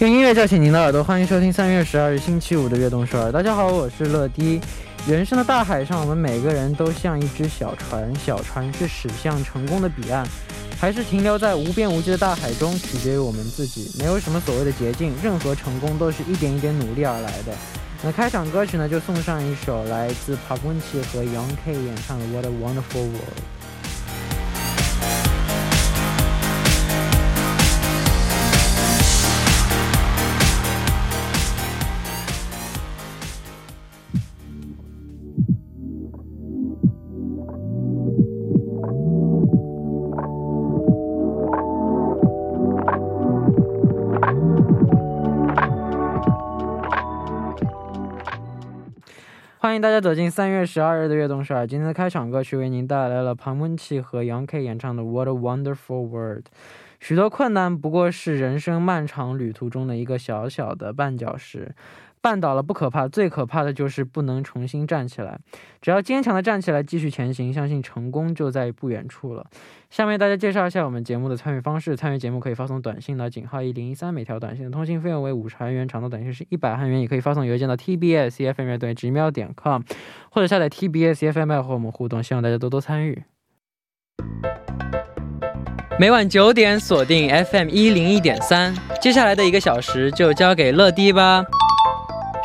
用音乐叫醒您的耳朵，欢迎收听三月十二日星期五的悦动首尔。大家好，我是乐迪。人生的大海上，我们每个人都像一只小船，小船是驶向成功的彼岸，还是停留在无边无际的大海中，取决于我们自己。没有什么所谓的捷径，任何成功都是一点一点努力而来的。那开场歌曲呢，就送上一首来自 Park Won Chi 和 Young K 演唱的《What a Wonderful World》。欢迎大家走进三月十二日的悦动十二。今天的开场歌曲为您带来了庞文琪和杨 K 演唱的《What a Wonderful World》。许多困难不过是人生漫长旅途中的一个小小的绊脚石。绊倒了不可怕，最可怕的就是不能重新站起来。只要坚强的站起来，继续前行，相信成功就在不远处了。下面大家介绍一下我们节目的参与方式：参与节目可以发送短信到井号一零一三，每条短信的通信费用为五十韩元，长的短信是一百韩元。也可以发送邮件到 tbs cfm 乐队 gmail 点 com，或者下载 tbs cfm 和我们互动。希望大家多多参与。每晚九点锁定 FM 一零一点三，接下来的一个小时就交给乐迪吧。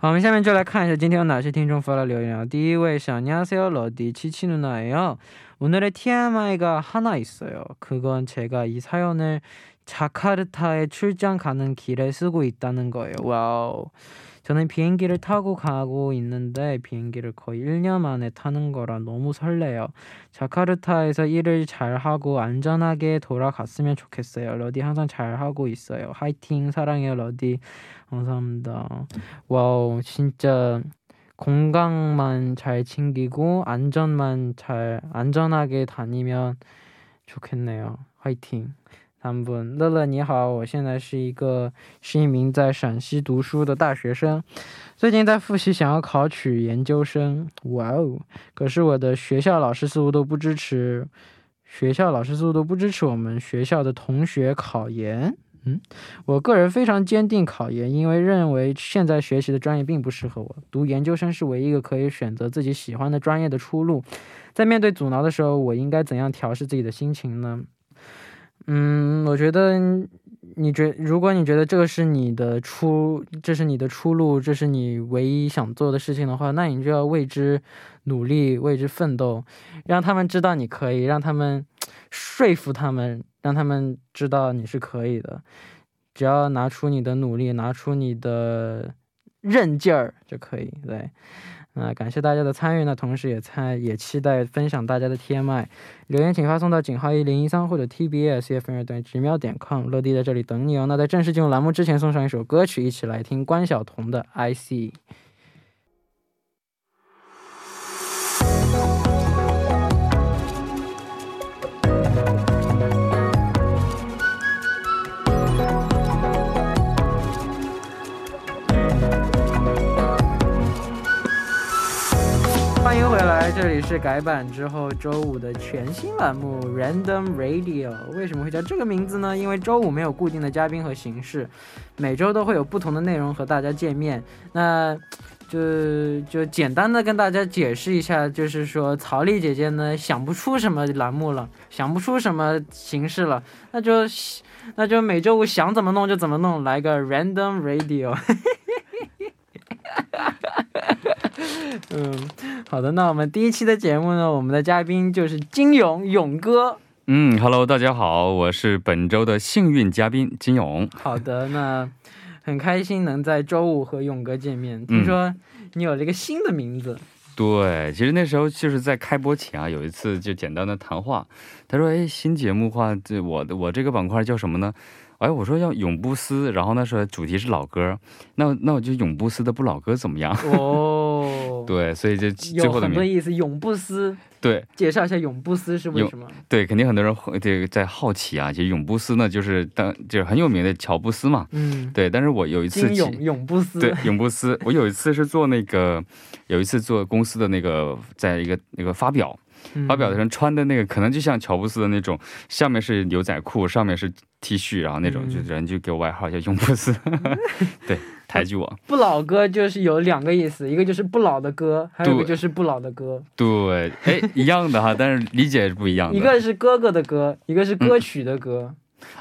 好，我们下面就来看一下今天有哪些听众发了留言啊。第一位是안녕하세요러디치치누나예요오늘의 TMI가 하나 있어요. 그건 제가 이 사연을 자카르타에 출장 가는 길에 쓰고 있다는 거예요. 와우. 저는 비행기를 타고 가고 있는데 비행기를 거의 1년 만에 타는 거라 너무 설레요. 자카르타에서 일을 잘하고 안전하게 돌아갔으면 좋겠어요. 러디 항상 잘하고 있어요. 화이팅 사랑해요 러디. 감사합니다. 와우 진짜 건강만 잘 챙기고 안전만 잘 안전하게 다니면 좋겠네요. 화이팅. 三本乐乐你好，我现在是一个是一名在陕西读书的大学生，最近在复习，想要考取研究生。哇哦！可是我的学校老师似乎都不支持，学校老师似乎都不支持我们学校的同学考研。嗯，我个人非常坚定考研，因为认为现在学习的专业并不适合我，读研究生是唯一一个可以选择自己喜欢的专业的出路。在面对阻挠的时候，我应该怎样调试自己的心情呢？嗯，我觉得，你觉如果你觉得这个是你的出，这是你的出路，这是你唯一想做的事情的话，那你就要为之努力，为之奋斗，让他们知道你可以，让他们说服他们，让他们知道你是可以的。只要拿出你的努力，拿出你的韧劲儿就可以，对。那感谢大家的参与，那同时也参也期待分享大家的 TMI 留言，请发送到井号一零一三或者 TBS f m 等直瞄点 com，乐迪在这里等你哦。那在正式进入栏目之前，送上一首歌曲，一起来听关晓彤的 I See。这里是改版之后周五的全新栏目 Random Radio。为什么会叫这个名字呢？因为周五没有固定的嘉宾和形式，每周都会有不同的内容和大家见面。那就就简单的跟大家解释一下，就是说曹丽姐姐呢想不出什么栏目了，想不出什么形式了，那就那就每周五想怎么弄就怎么弄，来个 random radio。嗯，好的，那我们第一期的节目呢，我们的嘉宾就是金勇勇哥。嗯，Hello，大家好，我是本周的幸运嘉宾金勇。好的，那。很开心能在周五和勇哥见面。听说你有了一个新的名字。对，其实那时候就是在开播前啊，有一次就简单的谈话。他说：“哎，新节目话，这我的我这个板块叫什么呢？”哎，我说要永不思，然后那时候主题是老歌，那那我就永不思的不老歌怎么样？哦，对，所以就最后的很多意思，永不撕。对，介绍一下永不撕是为什么？对，肯定很多人会这个在好奇啊。其实永不撕呢，就是当就是很有名的乔布斯嘛。嗯，对。但是我有一次永永不思，对，永不撕。我有一次是做那个，有一次做公司的那个，在一个那个发表。发表的人穿的那个可能就像乔布斯的那种，下面是牛仔裤，上面是 T 恤，然后那种就人就给我外号叫永布斯，对，抬举我。不老歌就是有两个意思，一个就是不老的歌，还有一个就是不老的歌。对，哎，一样的哈，但是理解是不一样的。一个是哥哥的歌，一个是歌曲的歌。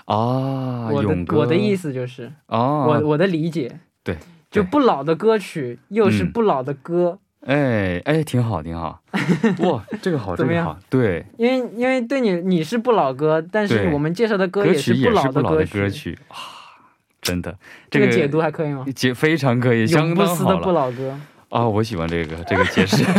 啊，我的我的意思就是哦，我我的理解。对，就不老的歌曲又是不老的歌。哎哎，挺好挺好，哇，这个好，这个好，对，因为因为对你你是不老歌，但是我们介绍的歌也是不老的歌曲，哇，真的，这个解读还可以吗？解非常可以，相当好的不老歌啊，我喜欢这个这个解释。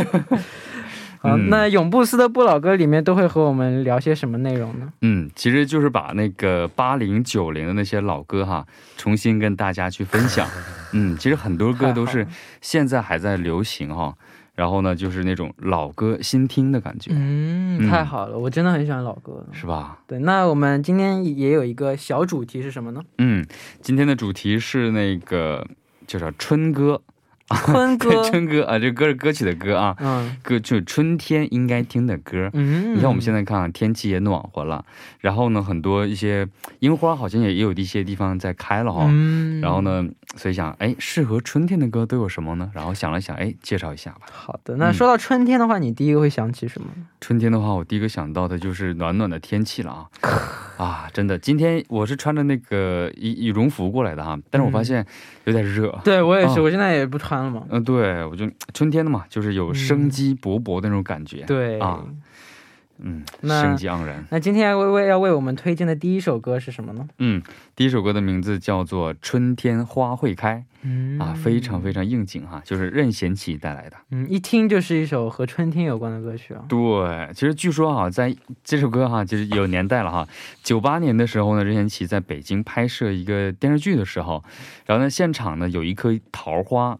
好，那永布斯的不老歌里面都会和我们聊些什么内容呢？嗯，其实就是把那个八零九零的那些老歌哈，重新跟大家去分享。嗯，其实很多歌都是 现在还在流行哈，然后呢，就是那种老歌新听的感觉。嗯，太好了，我真的很喜欢老歌，是吧？对，那我们今天也有一个小主题是什么呢？嗯，今天的主题是那个叫啥春歌。春歌，春歌啊，这歌是歌曲的歌啊，嗯，歌就是春天应该听的歌。嗯，你看我们现在看天气也暖和了，然后呢，很多一些樱花好像也也有一些地方在开了哈。嗯，然后呢，所以想，哎，适合春天的歌都有什么呢？然后想了想，哎，介绍一下吧。好的，那说到春天的话，你第一个会想起什么？春天的话，我第一个想到的就是暖暖的天气了啊。啊，真的，今天我是穿着那个羽羽绒服过来的哈，但是我发现有点热。对我也是，我现在也不穿了嘛。嗯，对，我就春天的嘛，就是有生机勃勃的那种感觉。对啊。嗯，生机盎然。那今天微微要为我们推荐的第一首歌是什么呢？嗯，第一首歌的名字叫做《春天花会开》，嗯啊，非常非常应景哈，就是任贤齐带来的。嗯，一听就是一首和春天有关的歌曲啊。对，其实据说哈，在这首歌哈，就是有年代了哈。九八年的时候呢，任贤齐在北京拍摄一个电视剧的时候，然后呢，现场呢有一棵桃花。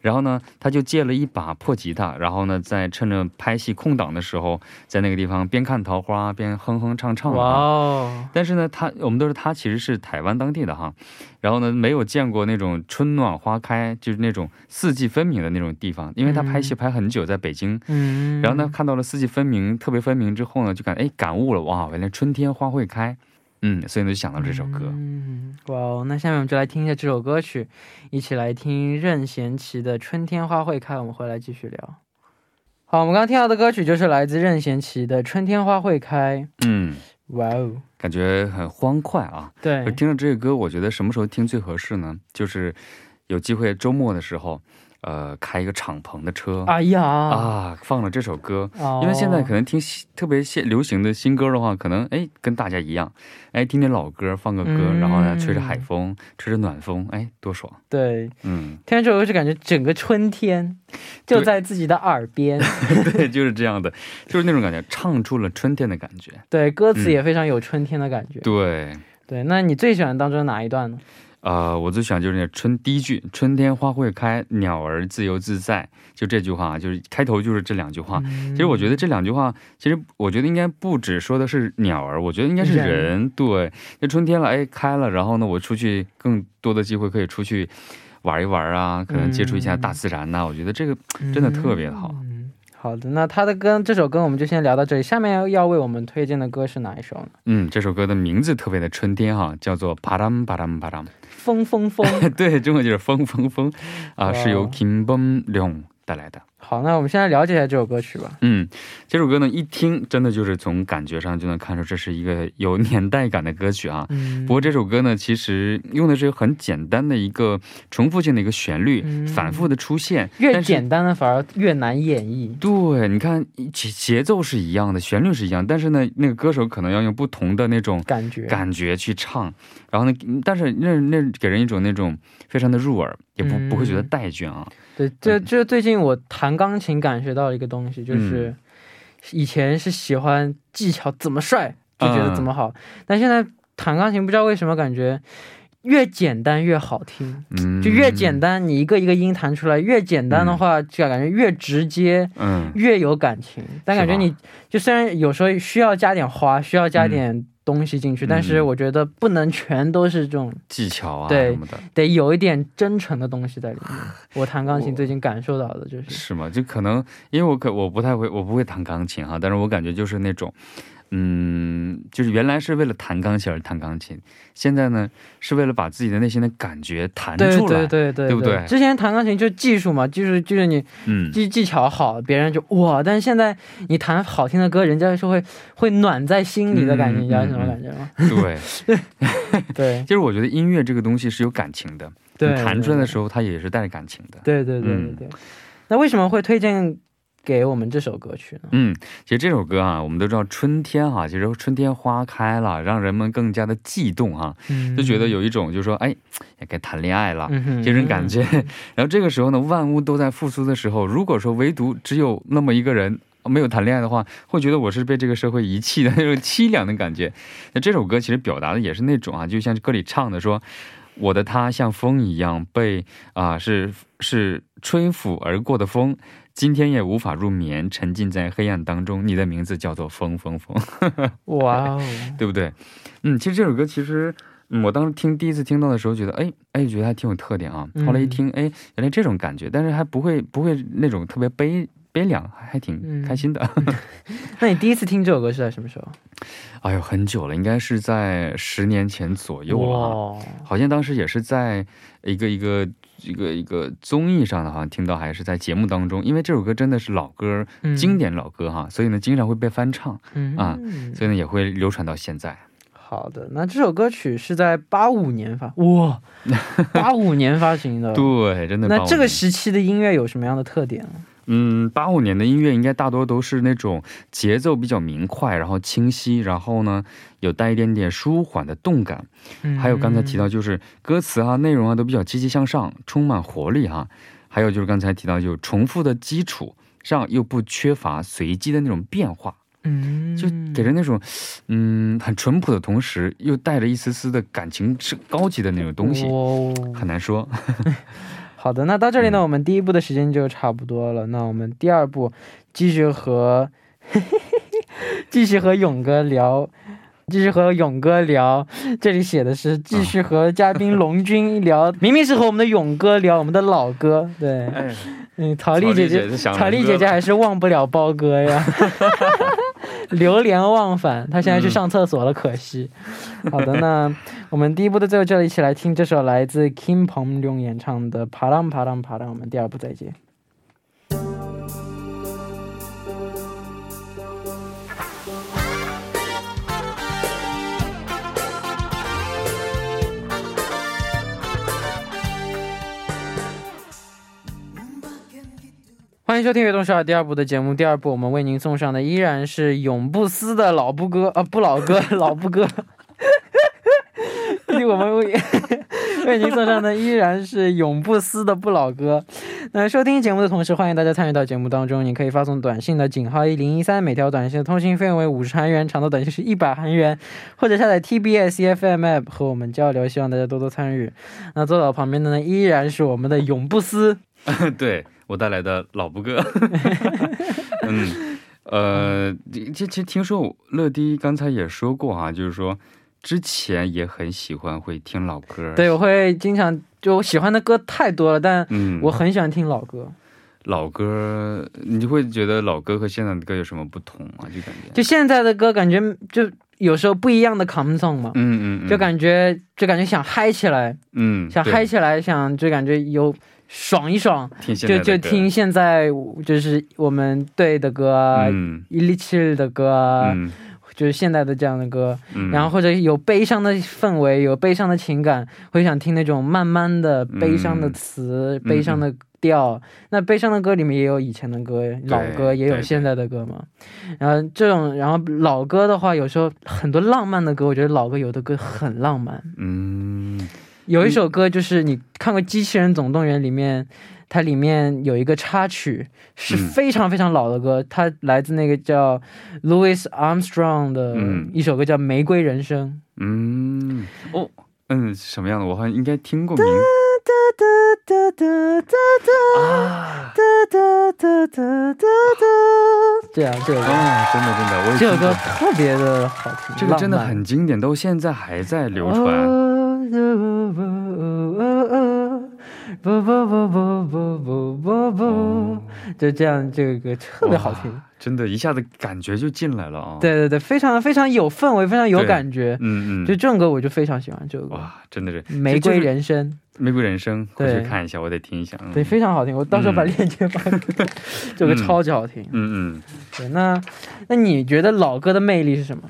然后呢，他就借了一把破吉他，然后呢，在趁着拍戏空档的时候，在那个地方边看桃花边哼哼唱唱。哇哦！但是呢，他我们都是他其实是台湾当地的哈，然后呢，没有见过那种春暖花开，就是那种四季分明的那种地方，因为他拍戏拍很久，在北京。嗯。然后呢，看到了四季分明，特别分明之后呢，就感哎感悟了哇，原来春天花会开。嗯，所以呢就想到这首歌。嗯，哇哦，那下面我们就来听一下这首歌曲，一起来听任贤齐的《春天花会开》。我们回来继续聊。好，我们刚刚听到的歌曲就是来自任贤齐的《春天花会开》。嗯，哇哦，感觉很欢快啊。对，听了这个歌，我觉得什么时候听最合适呢？就是有机会周末的时候。呃，开一个敞篷的车，哎呀。啊，放了这首歌，因为现在可能听特别现流行的新歌的话，可能哎跟大家一样，哎听听老歌，放个歌，然后呢吹着海风，吹着暖风，哎多爽。对，嗯，听完这首歌就感觉整个春天就在自己的耳边。对，就是这样的，就是那种感觉，唱出了春天的感觉。对，歌词也非常有春天的感觉。对，对，那你最喜欢当中哪一段呢？呃，我最喜欢就是那春第一句“春天花会开，鸟儿自由自在”，就这句话，就是开头就是这两句话。其实我觉得这两句话，其实我觉得应该不只说的是鸟儿，我觉得应该是人。对，那春天了，哎，开了，然后呢，我出去更多的机会可以出去玩一玩啊，可能接触一下大自然呐。我觉得这个真的特别的好。嗯，好的，那他的歌这首歌我们就先聊到这里。下面要为我们推荐的歌是哪一首呢？嗯，这首歌的名字特别的春天哈，叫做《巴当巴当巴当》。风风风，对，中文就是风风风。啊，是由 Kim Bum Leong 带来的。好，那我们现在了解一下这首歌曲吧。嗯，这首歌呢，一听真的就是从感觉上就能看出这是一个有年代感的歌曲啊。嗯不过这首歌呢，其实用的是很简单的一个重复性的一个旋律，嗯反复的出现，越简单的反而越难演绎。对，你看节节奏是一样的，旋律是一样，但是呢，那个歌手可能要用不同的那种感觉，感觉去唱，然后呢，嗯但是那那给人一种那种非常的入耳，也不、嗯不会觉得带倦啊。对，这这最近我弹钢琴感觉到一个东西，嗯就是以前是喜欢技巧怎么帅就觉得怎么嗯。好，但现在弹钢琴不知道为什么感觉越简单越好听，嗯，就越简，单，你一个一个音弹出来，越简单的话就感觉越直接。嗯，越有感情，但感觉你就虽然有时候需要加点花，需要加点东西进去，但是嗯我觉得不能全都是这种，技巧啊对什么的，得有一点真诚的东西在里面。我弹钢琴最近感受到的就是，是吗？就可能因为我可我不太会，我不会弹钢琴哈，但是我感觉就是那种。嗯，就是原来是为了弹钢琴而弹钢琴，现在呢是为了把自己的内心的感觉弹出来，对对对对不对？之前弹钢琴就技术嘛，就是就是你嗯，技技巧好，别人就哇，但是现在你弹好听的歌，人家是会会暖在心里的感觉，嗯你知道嗯嗯。什么感觉吗？对，对。就是我觉得音乐这个东西是有感情的，对，你弹出来的，时候它也是带着感情的。对对对对嗯。对。那为什么会推荐给我们这首歌曲呢？嗯，其实这首歌啊，我们都知道春天哈、其实春天花开了，让人们更加的悸动哈、就觉得有一种就是说，哎，也该谈恋爱了。这种感觉，然后这个时候呢，万物都在复苏的时候，如果说唯独只有那么一个人没有谈恋爱的话，会觉得我是被这个社会遗弃的那种凄凉的感觉。那这首歌其实表达的也是那种啊，就像歌里唱的说，我的他像风一样被啊、是是吹拂而过的风，今天也无法入眠，沉浸在黑暗当中。你的名字叫做风风风，哇哦，对不对？嗯，其实这首歌其实。嗯，我当时听第一次听到的时候，觉得哎哎，觉得还挺有特点啊。嗯后来一听，哎，原来这种感觉，但是还不会不会那种特别悲悲凉，还还挺嗯开心的。那你第一次听这首歌是在什么时候？哎呦，很久了，应该是在十年前左右了啊。好像当时也是在一个一个一个一个综艺上的，好像听到，还是在节目当中。因为这首歌真的是老歌，嗯经典老歌哈，所以呢，经常会被翻唱，嗯啊所以呢，也会流传到现在。好的，那这首歌曲是在八五年发，哇，八五年发行的。对，真的。那这个时期的音乐有什么样的特点呢？嗯，八五年的音乐应该大多都是那种节奏比较明快，然后清晰，然后呢有带一点点舒缓的动感。嗯还有刚才提到就是歌词啊、内容啊都比较积极向上，充满活力哈。还有就是刚才提到就重复的基础上又不缺乏随机的那种变化，嗯，就给人那种嗯很淳朴的同时又带着一丝丝的感情是高级的那种东西，哦很难说。好的，那到这里呢，嗯我们第一步的时间就差不多了。那我们第二步继续和 继续和勇哥聊，继续和勇哥聊。这里写的是继续和嘉宾龙君聊，明明是和我们的勇哥聊我们的老哥。对，哎，嗯，曹丽姐姐，曹丽姐姐还是忘不了包哥呀，流连忘返。他现在去上厕所了，可惜。好的，那我们第一部的最后就一起来听这首来自 Kim Pom Leung 演唱的《啪啷啪啷啪啷》。我们第二部再见。迎收听《悦动少儿》第二部的节目。第二部我们为您送上的依然是永不思的老布哥啊，不老哥，老布歌。我们为为您送上的依然是永不思的不老歌。那收听节目的同时，欢迎大家参与到节目当中。你可以发送短信的井号一零一三，每条短信的通信费用为五十韩元，长的短信是一百韩元，或者下载 TBS EFM app 和我们交流。希望大家多多参与。那坐到我旁边的呢，依然是我们的永不思。对我带来的老不哥。嗯，呃，其其实听说乐迪刚才也说过哈、就是说之前也很喜欢会听老歌。对，我会经常就我喜欢的歌太多了，但嗯，我很喜欢听老歌。老歌，你就会觉得老歌和现在的歌有什么不同啊？就感觉，就现在的歌感觉就有时候不一样的 come song 嘛，嗯嗯嗯，就感觉就感觉想嗨起来，嗯想嗨起来，想就感觉有爽一爽，听就就听现在就是我们队的歌伊利切的歌就是现代的这样的歌，嗯，然后或者有悲伤的氛围，有悲伤的情感，会想听那种慢慢的悲伤的词、嗯悲伤的调。那悲伤的歌里面也有以前的歌，老歌也有现在的歌嘛。然后这种，然后老歌的话，有时候很多浪漫的歌，我觉得老歌有的歌很浪漫。嗯有一首歌就是你看过《机器人总动员》里面。它里面有一个插曲，是嗯非常非常老的歌，它来自那个叫 Louis Armstrong 的嗯一首歌，叫《玫瑰人生》。嗯哦嗯什么样的？我好像应该听过名哒哒哒哒啊哒哒哒哒哒，这样这首歌，哦，真的真的，我也这首歌特别的好听，这个真的很经典，到现在还在流传。不不不不不不不不，就这样，这个歌特别好听。真的，一下子感觉就进来了啊！，对对对，非常非常有氛围，非常有感觉。嗯嗯，就这种歌，我就非常喜欢这个歌，哇，真的是《玫瑰人生》，玫瑰人生，回去看一下，我得听一下。嗯对，非常好听。我到时候把嗯链接发给你，这个超级好听。嗯嗯对，那那你觉得老歌的魅力是什么？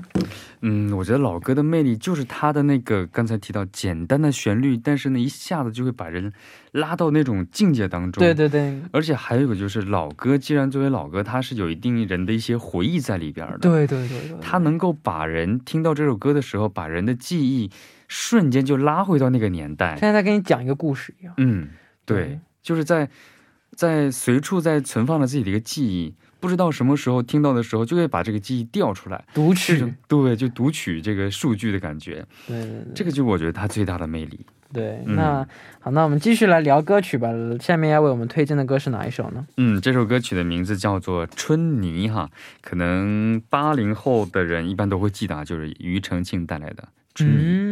嗯，我觉得老歌的魅力就是它的那个刚才提到简单的旋律，但是呢，一下子就会把人拉到那种境界当中。对。对对而且还有一个就是老歌，既然作为老歌，它是有一定人的一些回忆在里边的。对对对对，它能够把人听到这首歌的时候，把人的记忆瞬间就拉回到那个年代。现在在给你讲一个故事一样。嗯，对，对就是在在随处在存放着自己的一个记忆，不知道什么时候听到的时候，就会把这个记忆调出来。读取，对，就读取这个数据的感觉，对对对，这个就是我觉得它最大的魅力。对。嗯那好，那我们继续来聊歌曲吧。下面要为我们推荐的歌是哪一首呢？嗯，这首歌曲的名字叫做《春泥》哈，可能八零后的人一般都会记得啊，就是庾澄庆带来的《春泥》。嗯，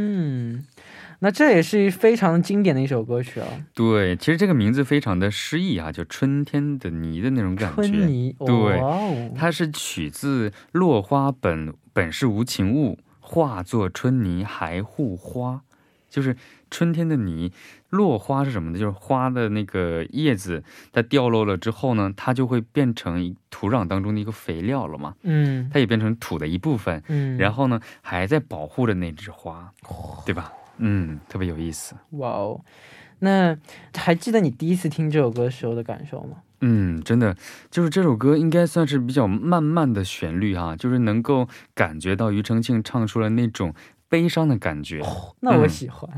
那这也是非常经典的一首歌曲啊，对，其实这个名字非常的诗意啊，就春天的泥的那种感觉。春泥。对哦，它是取自“落花本本是无情物，化作春泥还护花”，就是春天的泥。落花是什么呢？就是花的那个叶子，它掉落了之后呢，它就会变成土壤当中的一个肥料了嘛，嗯它也变成土的一部分。嗯，然后呢，还在保护着那枝花，对吧？嗯，特别有意思。哇哦，那还记得你第一次听这首歌时候的感受吗？嗯，真的，就是这首歌应该算是比较慢慢的旋律哈、就是能够感觉到庾澄庆唱出了那种悲伤的感觉，那我嗯喜欢。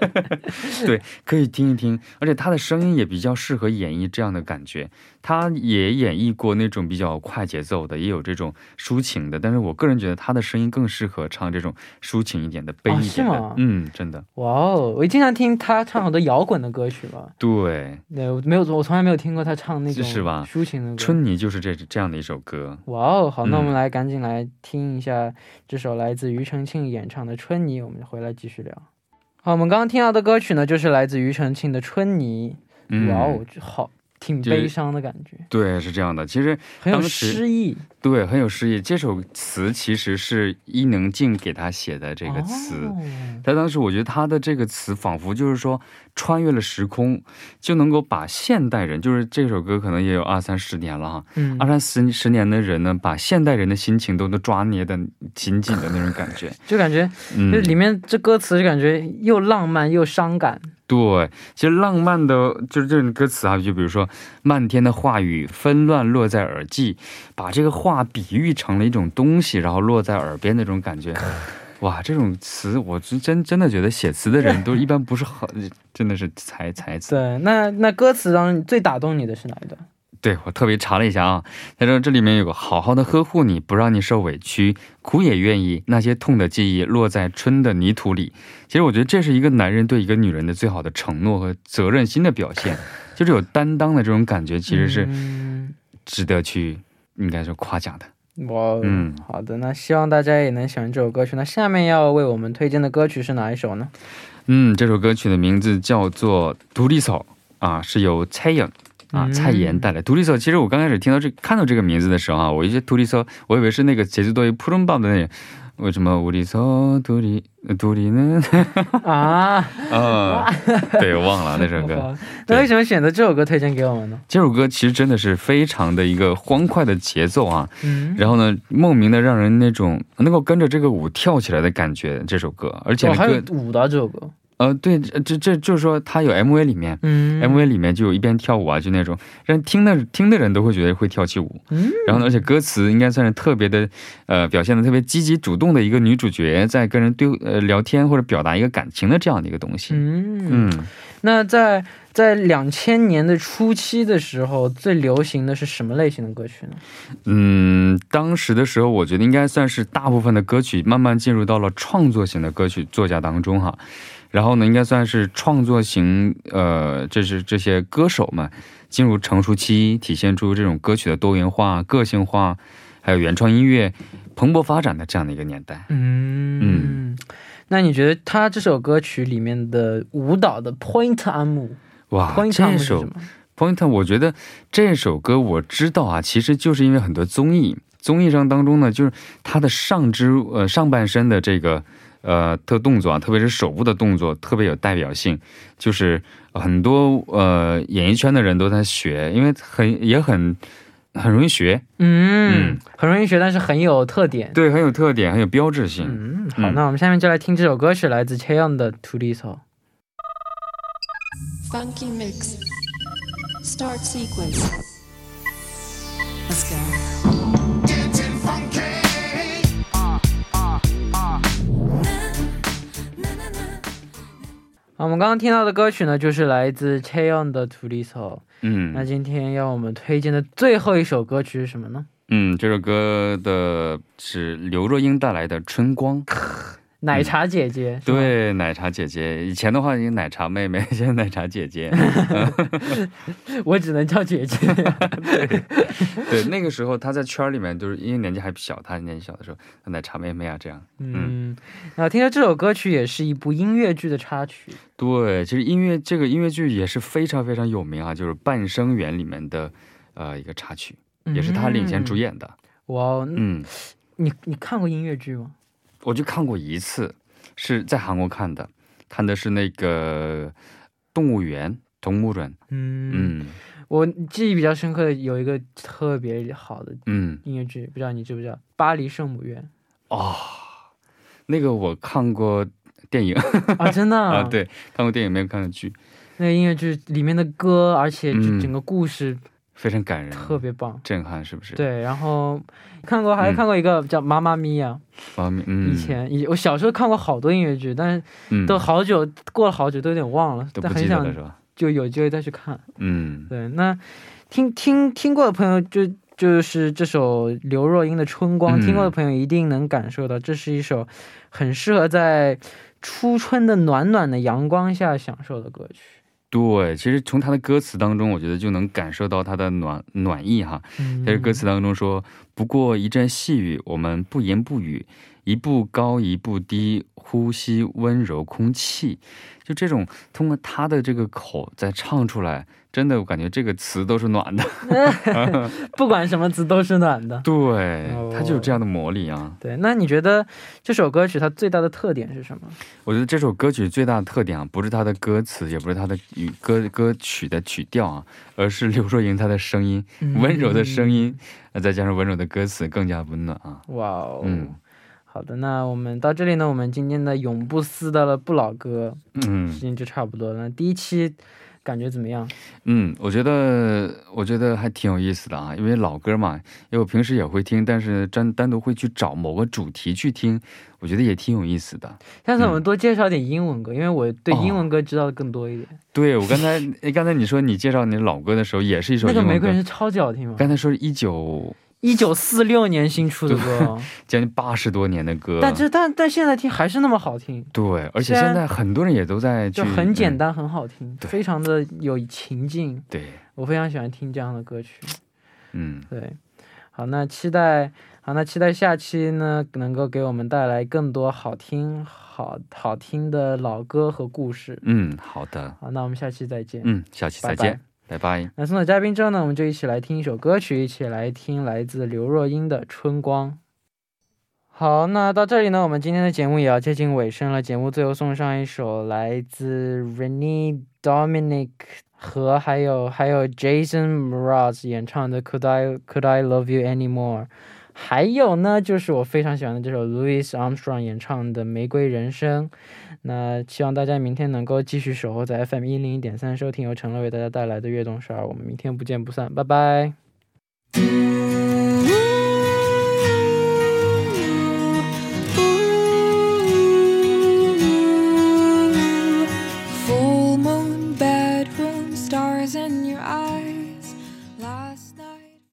对，可以听一听，而且他的声音也比较适合演绎这样的感觉。他也演绎过那种比较快节奏的，也有这种抒情的，但是我个人觉得他的声音更适合唱这种抒情一点的、悲哦一点的。是吗嗯，真的，哇哦，我经常听他唱好多摇滚的歌曲吧。对，对，我没有，我从来没有听过他唱那种是吧抒情的歌。春泥就是这这样的一首歌。哇哦，好，那我们嗯来赶紧来听一下这首来自庾澄庆演唱的《春泥》，我们回来继续聊。好，我们刚刚听到的歌曲呢，就是来自庾澄庆的《春泥》。嗯，哇哦，这好，挺悲伤的感觉，对，是这样的。其实很有诗意。对，很有诗意。这首词其实是伊能静给他写的这个词。哦他当时我觉得他的这个词仿佛就是说穿越了时空，就能够把现代人，就是这首歌可能也有二三十年了哈，嗯二，三十十年的人呢，把现代人的心情都能抓捏的紧紧的那种感觉。就感觉，嗯就，里面这歌词就感觉又浪漫又伤感。对，其实浪漫的就是这种歌词啊，就比如说漫天的话语纷乱落在耳际，把这个话比喻成了一种东西，然后落在耳边那种感觉。哇，这种词我真真真的觉得写词的人都一般不是好，真的是才才。对，那那歌词当中最打动你的是哪一段？对我特别查了一下啊，他说这里面有个好好的呵护你，不让你受委屈，苦也愿意。那些痛的记忆落在春的泥土里。其实我觉得这是一个男人对一个女人的最好的承诺和责任心的表现，就是有担当的这种感觉，其实是嗯值得去应该说夸奖的。哇哦，嗯好的，那希望大家也能喜欢这首歌曲。那下面要为我们推荐的歌曲是哪一首呢？嗯，这首歌曲的名字叫做《独立草》啊，是由蔡颖啊，嗯蔡妍带来独立色。其实我刚开始听到这看到这个名字的时候啊，我一些独立色，我以为是那个节奏多于扑通棒的那。为什么独立色独立独立呢？啊，啊，对，我忘了那首歌。那为什么选择这首歌推荐给我们呢？这首歌其实真的是非常的一个欢快的节奏啊，嗯，然后呢，莫名的让人那种能够跟着这个舞跳起来的感觉。这首歌，而且还有，舞的这首歌，呃，对，这这这就是说它有 MV 里面。嗯 MV 里面就有一边跳舞啊，就那种让听的听的人都会觉得会跳起舞。嗯，然后呢，而且歌词应该算是特别的，呃，表现的特别积极主动的一个女主角在跟人对呃聊天或者表达一个感情的这样的一个东西。嗯，嗯那在在两千年的初期的时候，最流行的是什么类型的歌曲呢？嗯，当时的时候，我觉得应该算是大部分的歌曲慢慢进入到了创作型的歌曲作家当中哈。然后呢，应该算是创作型，呃，这是这些歌手们进入成熟期，体现出这种歌曲的多元化、个性化，还有原创音乐蓬勃发展的这样的一个年代。嗯那你觉得他这首歌曲里面的舞蹈的 point 安姆哇这首是？Point，我觉得这首歌我知道啊，其实就是因为很多综艺，综艺上当中呢，就是他的上肢呃上半身的这个呃特动作啊，特别是手部的动作特别有代表性，就是很多呃演艺圈的人都在学，因为很也很很容易学，嗯嗯，很容易学，但是很有特点。对，很有特点，很有标志性。嗯，好，嗯那我们下面就来听这首歌曲，来自 Cheon 的《图里索》。Funky mix. Start sequence. Let's go. 好，我们刚刚听到的歌曲呢，就是来自 Cheon 的《图里索》。那嗯今天要我们推荐的最后一首歌曲是什么呢？嗯，这首歌的是刘若英带来的《春光》。奶茶姐姐。对，奶茶姐姐，以前的话你奶茶妹妹，现在奶茶姐姐。我只能叫姐姐。对，对那个时候她在圈儿里面，就是因为年纪还小，她年纪小的时候，奶茶妹妹啊这样。嗯，那听说这首歌曲也是一部音乐剧的插曲。对，其实音乐这个音乐剧也是非常非常有名啊，就是《半生缘》里面的呃一个插曲，也是她领衔主演的。嗯。哇哦，嗯，你你看过音乐剧吗？我就看过一次，是在韩国看的，看的是那个动物园，动物园。嗯，我记忆比较深刻的有一个特别好的，嗯，音乐剧，不知道你知不知道巴黎圣母院哦，那个我看过电影啊，真的啊，对，看过电影，没有看过剧。那个音乐剧里面的歌，而且整个故事。非常感人，特别棒。震撼，是不是？，对，然后看过还嗯看过一个叫《妈妈咪呀》，妈咪，嗯，以前以我小时候看过好多音乐剧，但是嗯都好久过了好久，都有点忘了，都不但很想记得了是吧？就有机会再去看。嗯对，那听听听过的朋友就就是这首刘若英的《春光》，嗯听过的朋友一定能感受到，这是一首很适合在初春的暖暖的阳光下享受的歌曲。对，其实从他的歌词当中，我觉得就能感受到他的暖暖意哈。嗯在这歌词当中说：“不过一阵细雨，我们不言不语，一步高一步低，呼吸温柔空气。”就这种通过他的这个口再唱出来，真的我感觉这个词都是暖的。不管什么词都是暖的。对哦，它就有这样的魔力啊。对，那你觉得这首歌曲它最大的特点是什么？我觉得这首歌曲最大的特点啊，不是它的歌词，也不是它的语歌歌曲的曲调啊，而是刘若英她的声音，温柔的声音，呃，再加上温柔的歌词，更加温暖啊。哇哦，嗯好的，那我们到这里呢，我们今天的永不撕的了不老歌嗯时嗯间就差不多了。第一期感觉怎么样？嗯，我觉得我觉得还挺有意思的啊，因为老歌嘛，因为我平时也会听，但是单单独会去找某个主题去听，我觉得也挺有意思的。下次我们多介绍点英文歌，因为我对哦英文歌知道的更多一点。对我刚才，刚才你说你介绍你老歌的时候，也是一首那个玫瑰人是超级好听吗，刚才说一九一九四六年新出的歌，将近八十多年的歌，但这但但现在听还是那么好听，对，而且现在很多人也都在去就很简嗯单，很好听，非常的有情境。对，我非常喜欢听这样的歌曲。嗯，对，好，那期待，好，那期待下期呢能够给我们带来更多好听、好好听的老歌和故事。嗯，好的，好，那我们下期再见。嗯，下期再拜拜见。拜拜。那送走嘉宾之后呢，我们就一起来听一首歌曲，一起来听来自刘若英的《春光》。好，那到这里呢，我们今天的节目也要接近尾声了。节目最后送上一首来自 Rene Dominic 和还有还有 Jason Mraz 演唱的《Could I Could I Love You Anymore》。还有呢，就是我非常喜欢的这首 Louis Armstrong 演唱的《玫瑰人生》。那希望大家明天能够继续守候在 FM 一零一点三，收听由陈乐为大家带来的悦动十二。我们明天不见不散，拜拜。